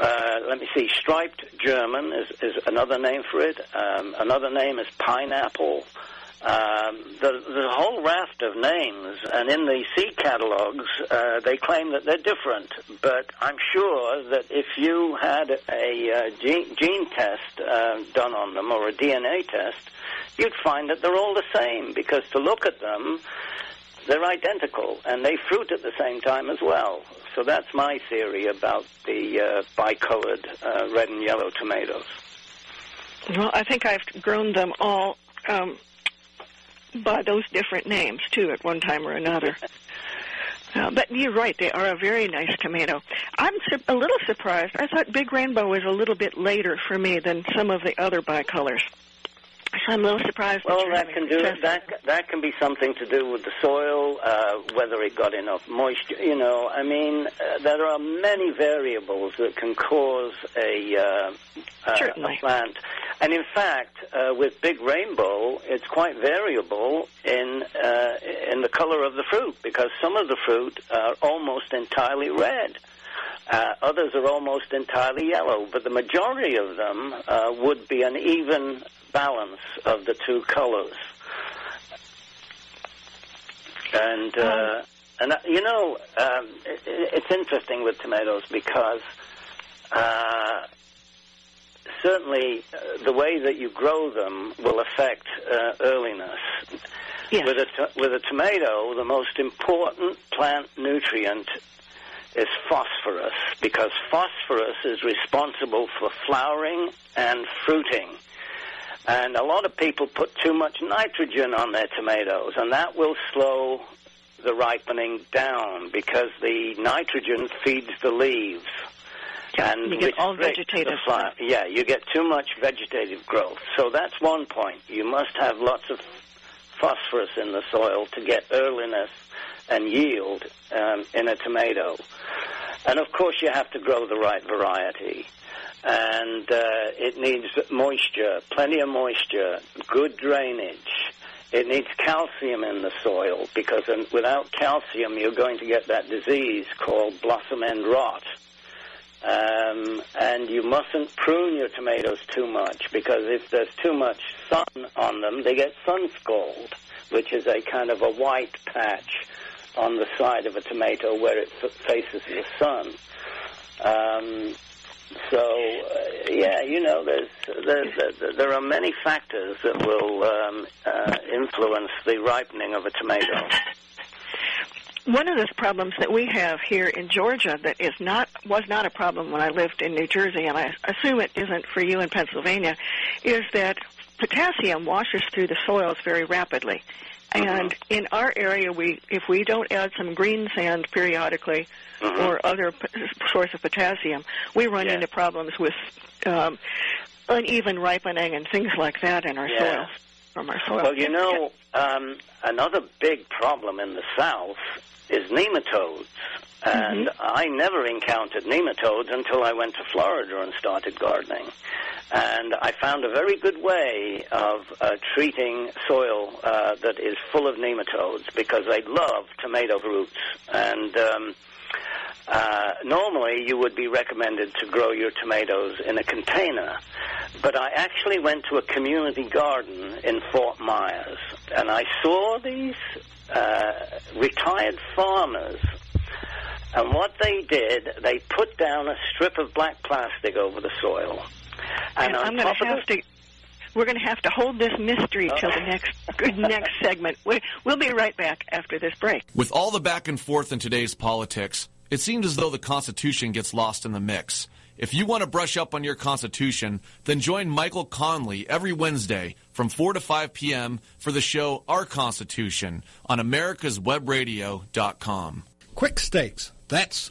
B: uh, let me see, striped German is, is another name for it. Um, another name is pineapple. Um, there's a whole raft of names, and in the seed catalogs, uh, they claim that they're different. But I'm sure that if you had a uh, gene, gene test uh, done on them or a DNA test, you'd find that they're all the same because to look at them, they're identical and they fruit at the same time as well. So that's my theory about the uh, bicolored uh, red and yellow tomatoes.
A: Well, I think I've grown them all um, by those different names too at one time or another. Uh, but you're right; they are a very nice tomato. I'm su- a little surprised. I thought Big Rainbow was a little bit later for me than some of the other bicolors. I'm a little surprised.
B: Well,
A: that,
B: that can do that. That can be something to do with the soil, uh, whether it got enough moisture. You know, I mean, uh, there are many variables that can cause a, uh, a plant. And in fact, uh, with Big Rainbow, it's quite variable in uh, in the color of the fruit because some of the fruit are almost entirely red. Uh, others are almost entirely yellow, but the majority of them uh, would be an even balance of the two colors. And uh, um. and uh, you know, um, it, it's interesting with tomatoes because uh, certainly uh, the way that you grow them will affect uh, earliness.
A: Yes.
B: With a to- with a tomato, the most important plant nutrient is phosphorus because phosphorus is responsible for flowering and fruiting. And a lot of people put too much nitrogen on their tomatoes, and that will slow the ripening down because the nitrogen feeds the leaves. And
A: you get all vegetative.
B: Yeah, you get too much vegetative growth. So that's one point. You must have lots of phosphorus in the soil to get earliness and yield um, in a tomato. And of course, you have to grow the right variety and uh, it needs moisture, plenty of moisture, good drainage. It needs calcium in the soil because without calcium, you're going to get that disease called blossom end rot. Um, and you mustn't prune your tomatoes too much because if there's too much sun on them, they get sun scald, which is a kind of a white patch on the side of a tomato where it faces the sun. Um, so uh, yeah, you know, there's, there's there are many factors that will um, uh, influence the ripening of a tomato. [laughs]
A: One of the problems that we have here in Georgia that is not was not a problem when I lived in New Jersey, and I assume it isn't for you in Pennsylvania, is that potassium washes through the soils very rapidly. And in our area, we if we don't add some green sand periodically mm-hmm. or other p- source of potassium, we run into problems with um, uneven ripening and things like that in our soil. From our soil.
B: Well, you know, um, another big problem in the South is nematodes. And mm-hmm. I never encountered nematodes until I went to Florida and started gardening. And I found a very good way of uh, treating soil uh, that is full of nematodes because they love tomato roots. And um, uh, normally you would be recommended to grow your tomatoes in a container. But I actually went to a community garden in Fort Myers and I saw these uh, retired farmers and what they did, they put down a strip of black plastic over the soil. And,
A: and I'm going to have to. We're going to have to hold this mystery till the next good [laughs] next segment. We'll be right back after this break.
H: With all the back and forth in today's politics, it seems as though the Constitution gets lost in the mix. If you want to brush up on your Constitution, then join Michael Conley every Wednesday from 4 to 5 p.m. for the show Our Constitution on americaswebradio.com.
D: Quik Stakes. That's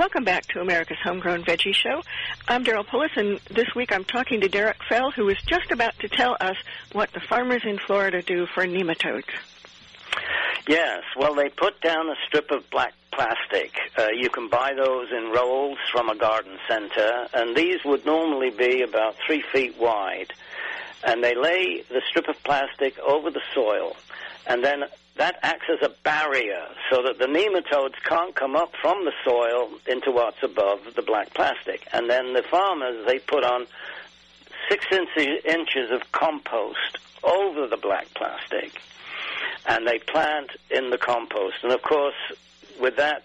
A: Welcome back to America's Homegrown Veggie Show. I'm Daryl Pullis, and this week I'm talking to Derek Fell, who is just about to tell us what the farmers in Florida do for nematodes.
B: Yes, well, they put down a strip of black plastic. Uh, you can buy those in rolls from a garden center, and these would normally be about three feet wide. And they lay the strip of plastic over the soil, and then that acts as a barrier so that the nematodes can't come up from the soil into what's above the black plastic. And then the farmers, they put on six inches of compost over the black plastic and they plant in the compost. And of course, with that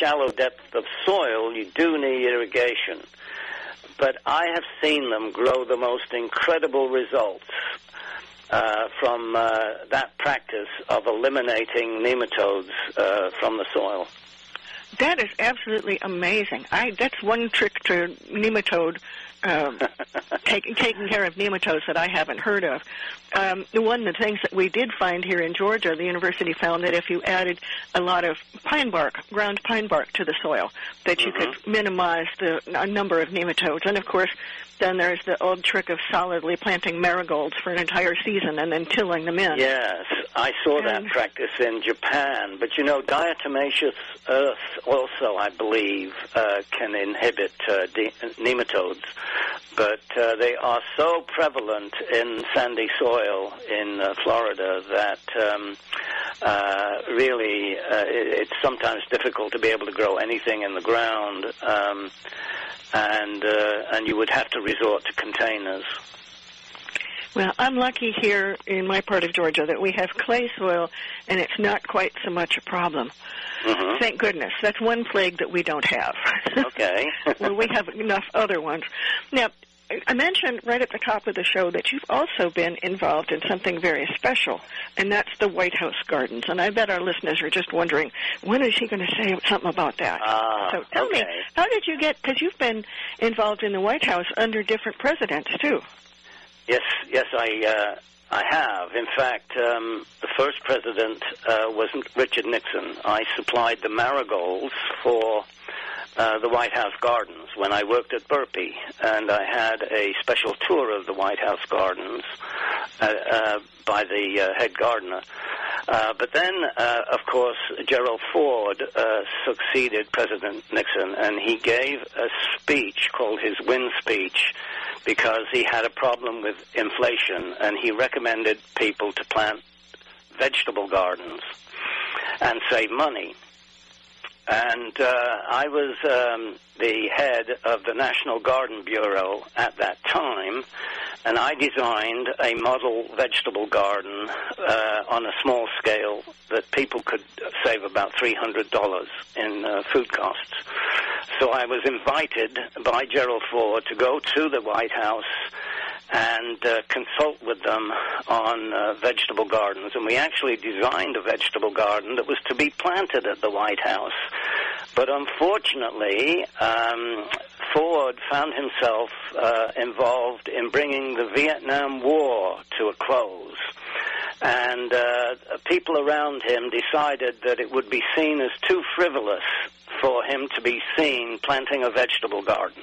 B: shallow depth of soil, you do need irrigation. But I have seen them grow the most incredible results uh, from uh, that practice of eliminating nematodes uh, from the soil.
A: That is absolutely amazing. I that's one trick to nematode um, [laughs] taking taking care of nematodes that I haven't heard of. Um, one of the things that we did find here in Georgia, the university found that if you added a lot of pine bark, ground pine bark to the soil, that you mm-hmm. could minimize the number of nematodes. And of course, then there's the old trick of solidly planting marigolds for an entire season and then tilling them in.
B: Yes, I saw and that practice in Japan. But you know, diatomaceous earth also, I believe, uh, can inhibit uh, de- nematodes. But uh, they are so prevalent in sandy soil in uh, Florida that um, uh, really uh, it, it's sometimes difficult to be able to grow anything in the ground. Um, and uh, and you would have to resort to containers.
A: Well, I'm lucky here in my part of Georgia that we have clay soil, and it's not quite so much a problem. Mm-hmm. Thank goodness. That's one plague that we don't have.
B: Okay. [laughs]
A: well, we have enough other ones. Now, I mentioned right at the top of the show that you've also been involved in something very special, and that's the White House Gardens. And I bet our listeners are just wondering, when is he going to say something about that?
B: Uh,
A: so tell
B: okay.
A: me, how did you get, because you've been involved in the White House under different presidents, too.
B: Yes, yes, I, uh, I have. In fact, um, the first president uh, was Richard Nixon. I supplied the marigolds for uh, the White House Gardens when I worked at Burpee, and I had a special tour of the White House Gardens uh, uh, by the uh, head gardener. Uh, but then, uh, of course, Gerald Ford uh, succeeded President Nixon, and he gave a speech called his win speech because he had a problem with inflation, and he recommended people to plant vegetable gardens and save money and uh, I was um, the head of the National Garden Bureau at that time, and I designed a model vegetable garden uh, on a small scale that people could save about $300 in uh, food costs. So I was invited by Gerald Ford to go to the White House and uh, consult with them on uh, vegetable gardens. And we actually designed a vegetable garden that was to be planted at the White House. But unfortunately, um, Ford found himself uh, involved in bringing the Vietnam War to a close. And uh, people around him decided that it would be seen as too frivolous for him to be seen planting a vegetable garden.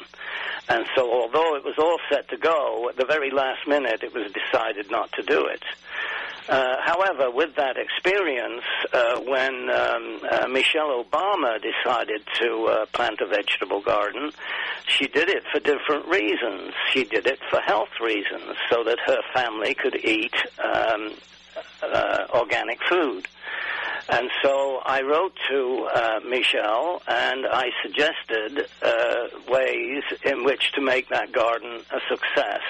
B: And so, although it was all set to go, at the very last minute it was decided not to do it. Uh, however, with that experience, uh, when um, uh, Michelle Obama decided to uh, plant a vegetable garden, she did it for different reasons. She did it for health reasons, so that her family could eat um, uh, organic food. And so I wrote to uh, Michelle and I suggested uh, ways in which to make that garden a success.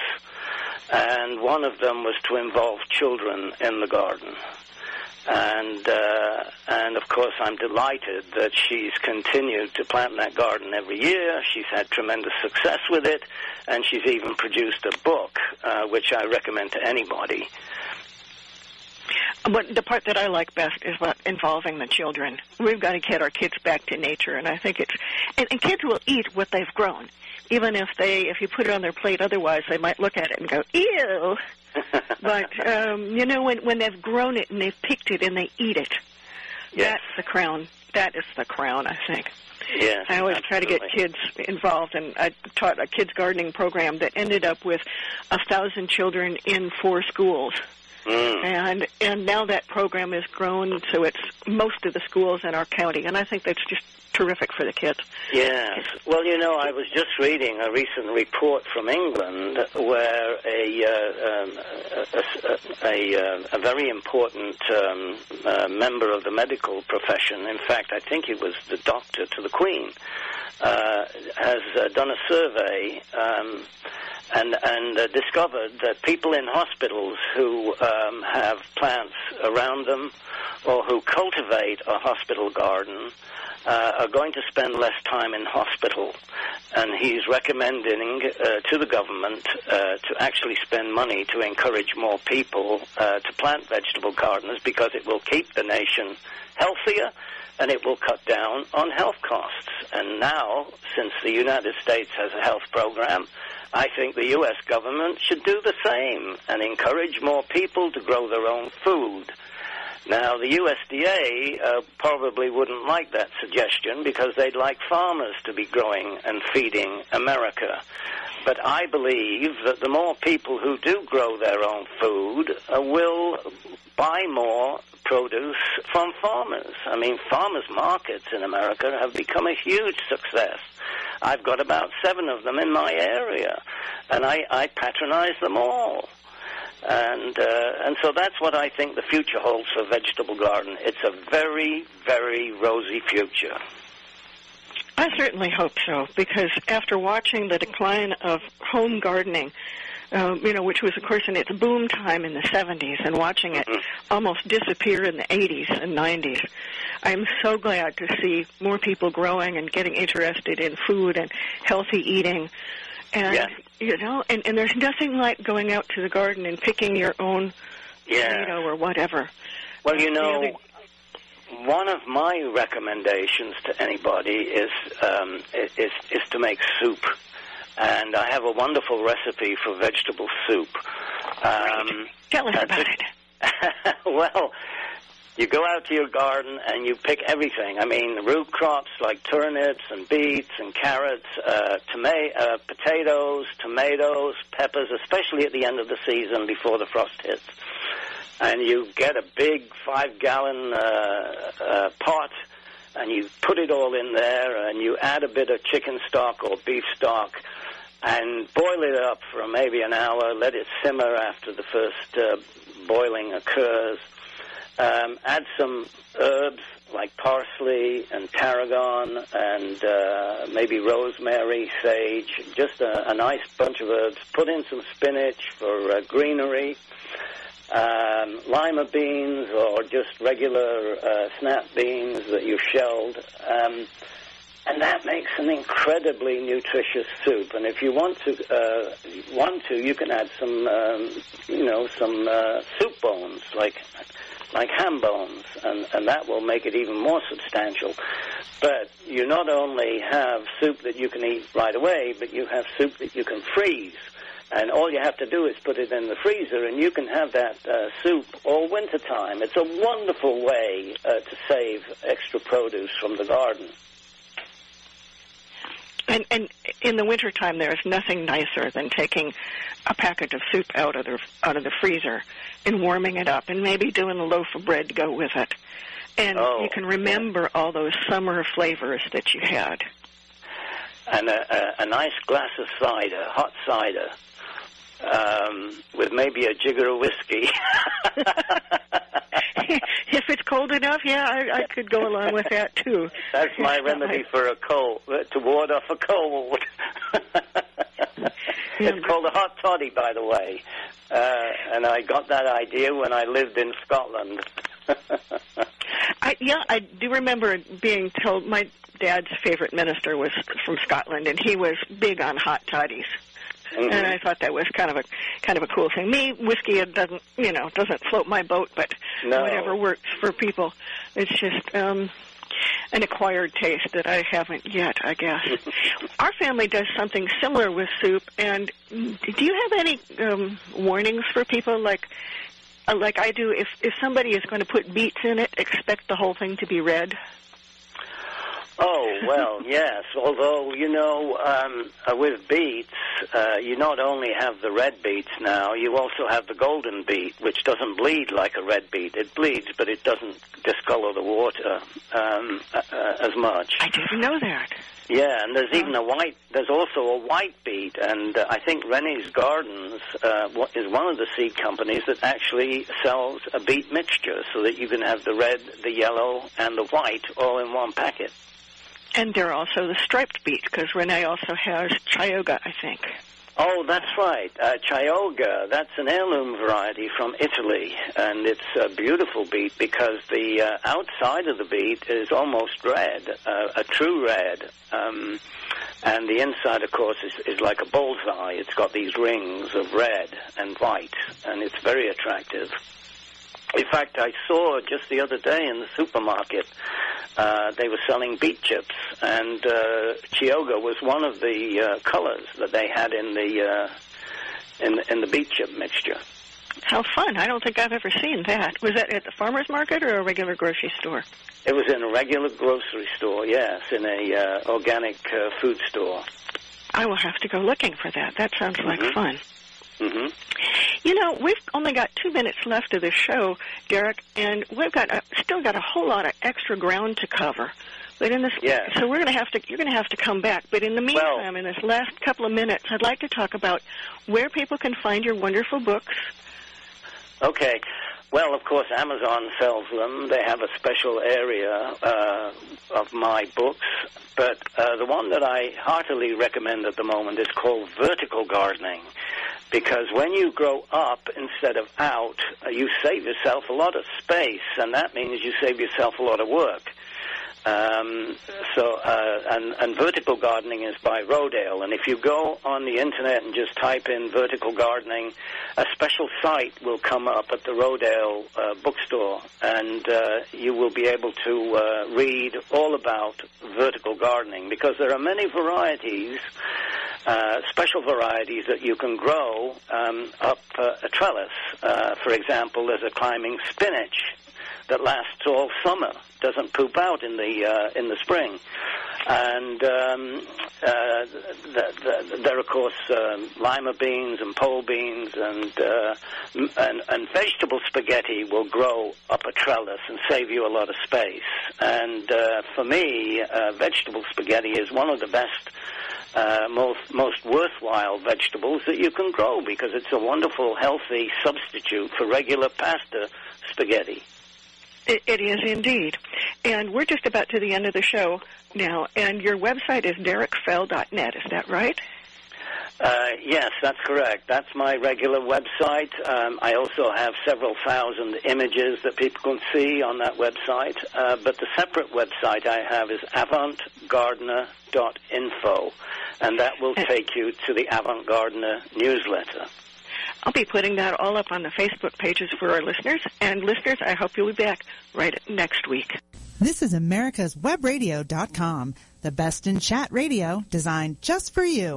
B: And one of them was to involve children in the garden. And uh, and of course, I'm delighted that she's continued to plant that garden every year. She's had tremendous success with it, and she's even produced a book, uh, which I recommend to anybody.
A: What the part that I like best is what involving the children. We've got to get our kids back to nature, and I think it's and, and kids will eat what they've grown, even if they if you put it on their plate. Otherwise, they might look at it and go, "Ew." [laughs] but um, you know, when when they've grown it and they've picked it and they eat it,
B: Yes.
A: that's the crown. That is the crown, I think.
B: Yes,
A: I always try to get kids involved, and I taught a kids gardening program that ended up with a thousand children in four schools.
B: Mm.
A: And and now that program has grown, so it's most of the schools in our county, and I think that's just terrific for the kids.
B: Yes. Well, you know, I was just reading a recent report from England where a uh, um, a, a, a, a very important um, uh, member of the medical profession, in fact, I think he was the doctor to the Queen, uh, has uh, done a survey. Um, and and uh, discovered that people in hospitals who um, have plants around them or who cultivate a hospital garden uh, are going to spend less time in hospital. And he's recommending uh, to the government uh, to actually spend money to encourage more people to plant vegetable gardens because it will keep the nation healthier and it will cut down on health costs. And now, since the United States has a health program, I think the U.S. government should do the same and encourage more people to grow their own food. Now, the USDA uh, probably wouldn't like that suggestion because they'd like farmers to be growing and feeding America. But I believe that the more people who do grow their own food uh, will buy more produce from farmers. I mean, farmers' markets in America have become a huge success. I've got about seven of them in my area, and I, I patronize them all. And uh, and so that's what I think the future holds for vegetable garden. It's a very very rosy future.
A: I certainly hope so, because after watching the decline of home gardening, um, you know, which was, of course, in its boom time in the 70s, and watching it almost disappear in the 80s and 90s, I'm so glad to see more people growing and getting interested in food and healthy eating. And,
B: Yeah.
A: you know, and, and there's nothing like going out to the garden and picking your own
B: Yeah.
A: tomato or whatever.
B: Well, you know,
A: other-
B: one of my recommendations to anybody is um, is is to make soup, and I have a wonderful recipe for vegetable soup. Um,
A: Tell us about
B: it. [laughs] well, you go out to your garden and you pick everything. I mean, root crops like turnips and beets and carrots, uh, toma- uh, potatoes, tomatoes, peppers, especially at the end of the season before the frost hits. And you get a big five-gallon uh, uh, pot, and you put it all in there, and you add a bit of chicken stock or beef stock, and boil it up for maybe an hour. Let it simmer after the first uh, boiling occurs. Um, add some herbs like parsley and tarragon and uh, maybe rosemary, sage, just a, a nice bunch of herbs. Put in some spinach for uh, greenery, um, lima beans or just regular uh, snap beans that you've shelled. Um, and that makes an incredibly nutritious soup. And if you want to, uh, want to, you can add some, um, you know, some uh, soup bones, like like ham bones, and, and that will make it even more substantial. But you not only have soup that you can eat right away, but you have soup that you can freeze. And all you have to do is put it in the freezer, and you can have that uh, soup all winter time. It's a wonderful way uh, to save extra produce from the garden.
A: And, and in the wintertime, there is nothing nicer than taking a packet of soup out of the out of the freezer and warming it up, and maybe doing a loaf of bread to go with it. And
B: Oh,
A: you can remember all those summer flavors that you had.
B: and a, a, a nice glass of cider, hot cider, um, with maybe a jigger of whiskey. [laughs]
A: if it's cold enough, yeah, I, I could go along with that too.
B: That's my remedy [laughs] for a cold, to ward off a cold. [laughs] it's called a hot toddy, by the way, uh, and I got that idea when I lived in Scotland.
A: I, yeah, I do remember being told my dad's favorite minister was from Scotland, and he was big on hot toddies.
B: Mhm.
A: And I thought that was kind of a kind of a cool thing. Me, whiskey it doesn't you know doesn't float my boat, but
B: No.
A: whatever works for people. It's just um, an acquired taste that I haven't yet, I guess. [laughs] Our family does something similar with soup, and do you have any um, warnings for people like? Uh, like I do, if if somebody is going to put beets in it, expect the whole thing to be red.
B: Oh well, [laughs] yes. Although you know, um, uh, with beets, uh, you not only have the red beets now, you also have the golden beet, which doesn't bleed like a red beet. It bleeds, but it doesn't discolor the water um, uh, uh, as much.
A: I didn't know that.
B: Yeah, and there's even a white. There's also a white beet, and uh, I think Renee's Gardens uh, is one of the seed companies that actually sells a beet mixture, so that you can have the red, the yellow, and the white all in one packet.
A: And there are also the striped beet, because Renee also has Chioggia, I think.
B: Oh, that's right. Uh, that's an heirloom variety from Italy, and it's a beautiful beet because the uh, outside of the beet is almost red, uh, a true red, um, and the inside, of course, is, is like a bullseye. It's got these rings of red and white, and it's very attractive. In fact, I saw just the other day in the supermarket, uh, they were selling beet chips, and uh, Chioggia was one of the uh, colors that they had in the uh, in in the beet chip mixture.
A: How fun! I don't think I've ever seen that. Was that at the farmer's market or a regular grocery store?
B: It was in a regular grocery store, yes, in a uh, organic uh, food store.
A: I will have to go looking for that. That sounds like
B: Mhm.
A: fun.
B: Hmm
A: You know, we've only got two minutes left of the show, Derek, and we've got a, still got a whole lot of extra ground to cover. But in this,
B: Yes.
A: so we're going to have to. You're going to have to come back. But in the meantime, in this last couple of minutes, I'd like to talk about where people can find your wonderful books.
B: Okay. Well, of course, Amazon sells them. They have a special area uh, of my books. But uh, the one that I heartily recommend at the moment is called Vertical Gardening. Because when you grow up instead of out, uh, you save yourself a lot of space, and that means you save yourself a lot of work. Um, so, uh, and, and vertical gardening is by Rodale. And if you go on the internet and just type in vertical gardening, a special site will come up at the Rodale uh, bookstore, and uh, you will be able to uh, read all about vertical gardening because there are many varieties. Uh, special varieties that you can grow um, up uh, a trellis. Uh, for example, there's a climbing spinach that lasts all summer, doesn't poop out in the uh, in the spring, and um, uh, th- th- there are of course um, lima beans and pole beans and, uh, and and vegetable spaghetti will grow up a trellis and save you a lot of space. And uh, for me, uh, vegetable spaghetti is one of the best uh, most most worthwhile vegetables that you can grow because it's a wonderful, healthy substitute for regular pasta spaghetti.
A: It, it is indeed. And we're just about to the end of the show now. And your website is derekfell.net. Is that right?
B: Uh, yes, that's correct. That's my regular website. Um, I also have several thousand images that people can see on that website. Uh, but the separate website I have is avantgardener.info, and that will take you to the Avant Gardener newsletter.
A: I'll be putting that all up on the Facebook pages for our listeners. And listeners, I hope you'll be back right next week.
F: This is America's Webradio.com, the best in chat radio designed just for you.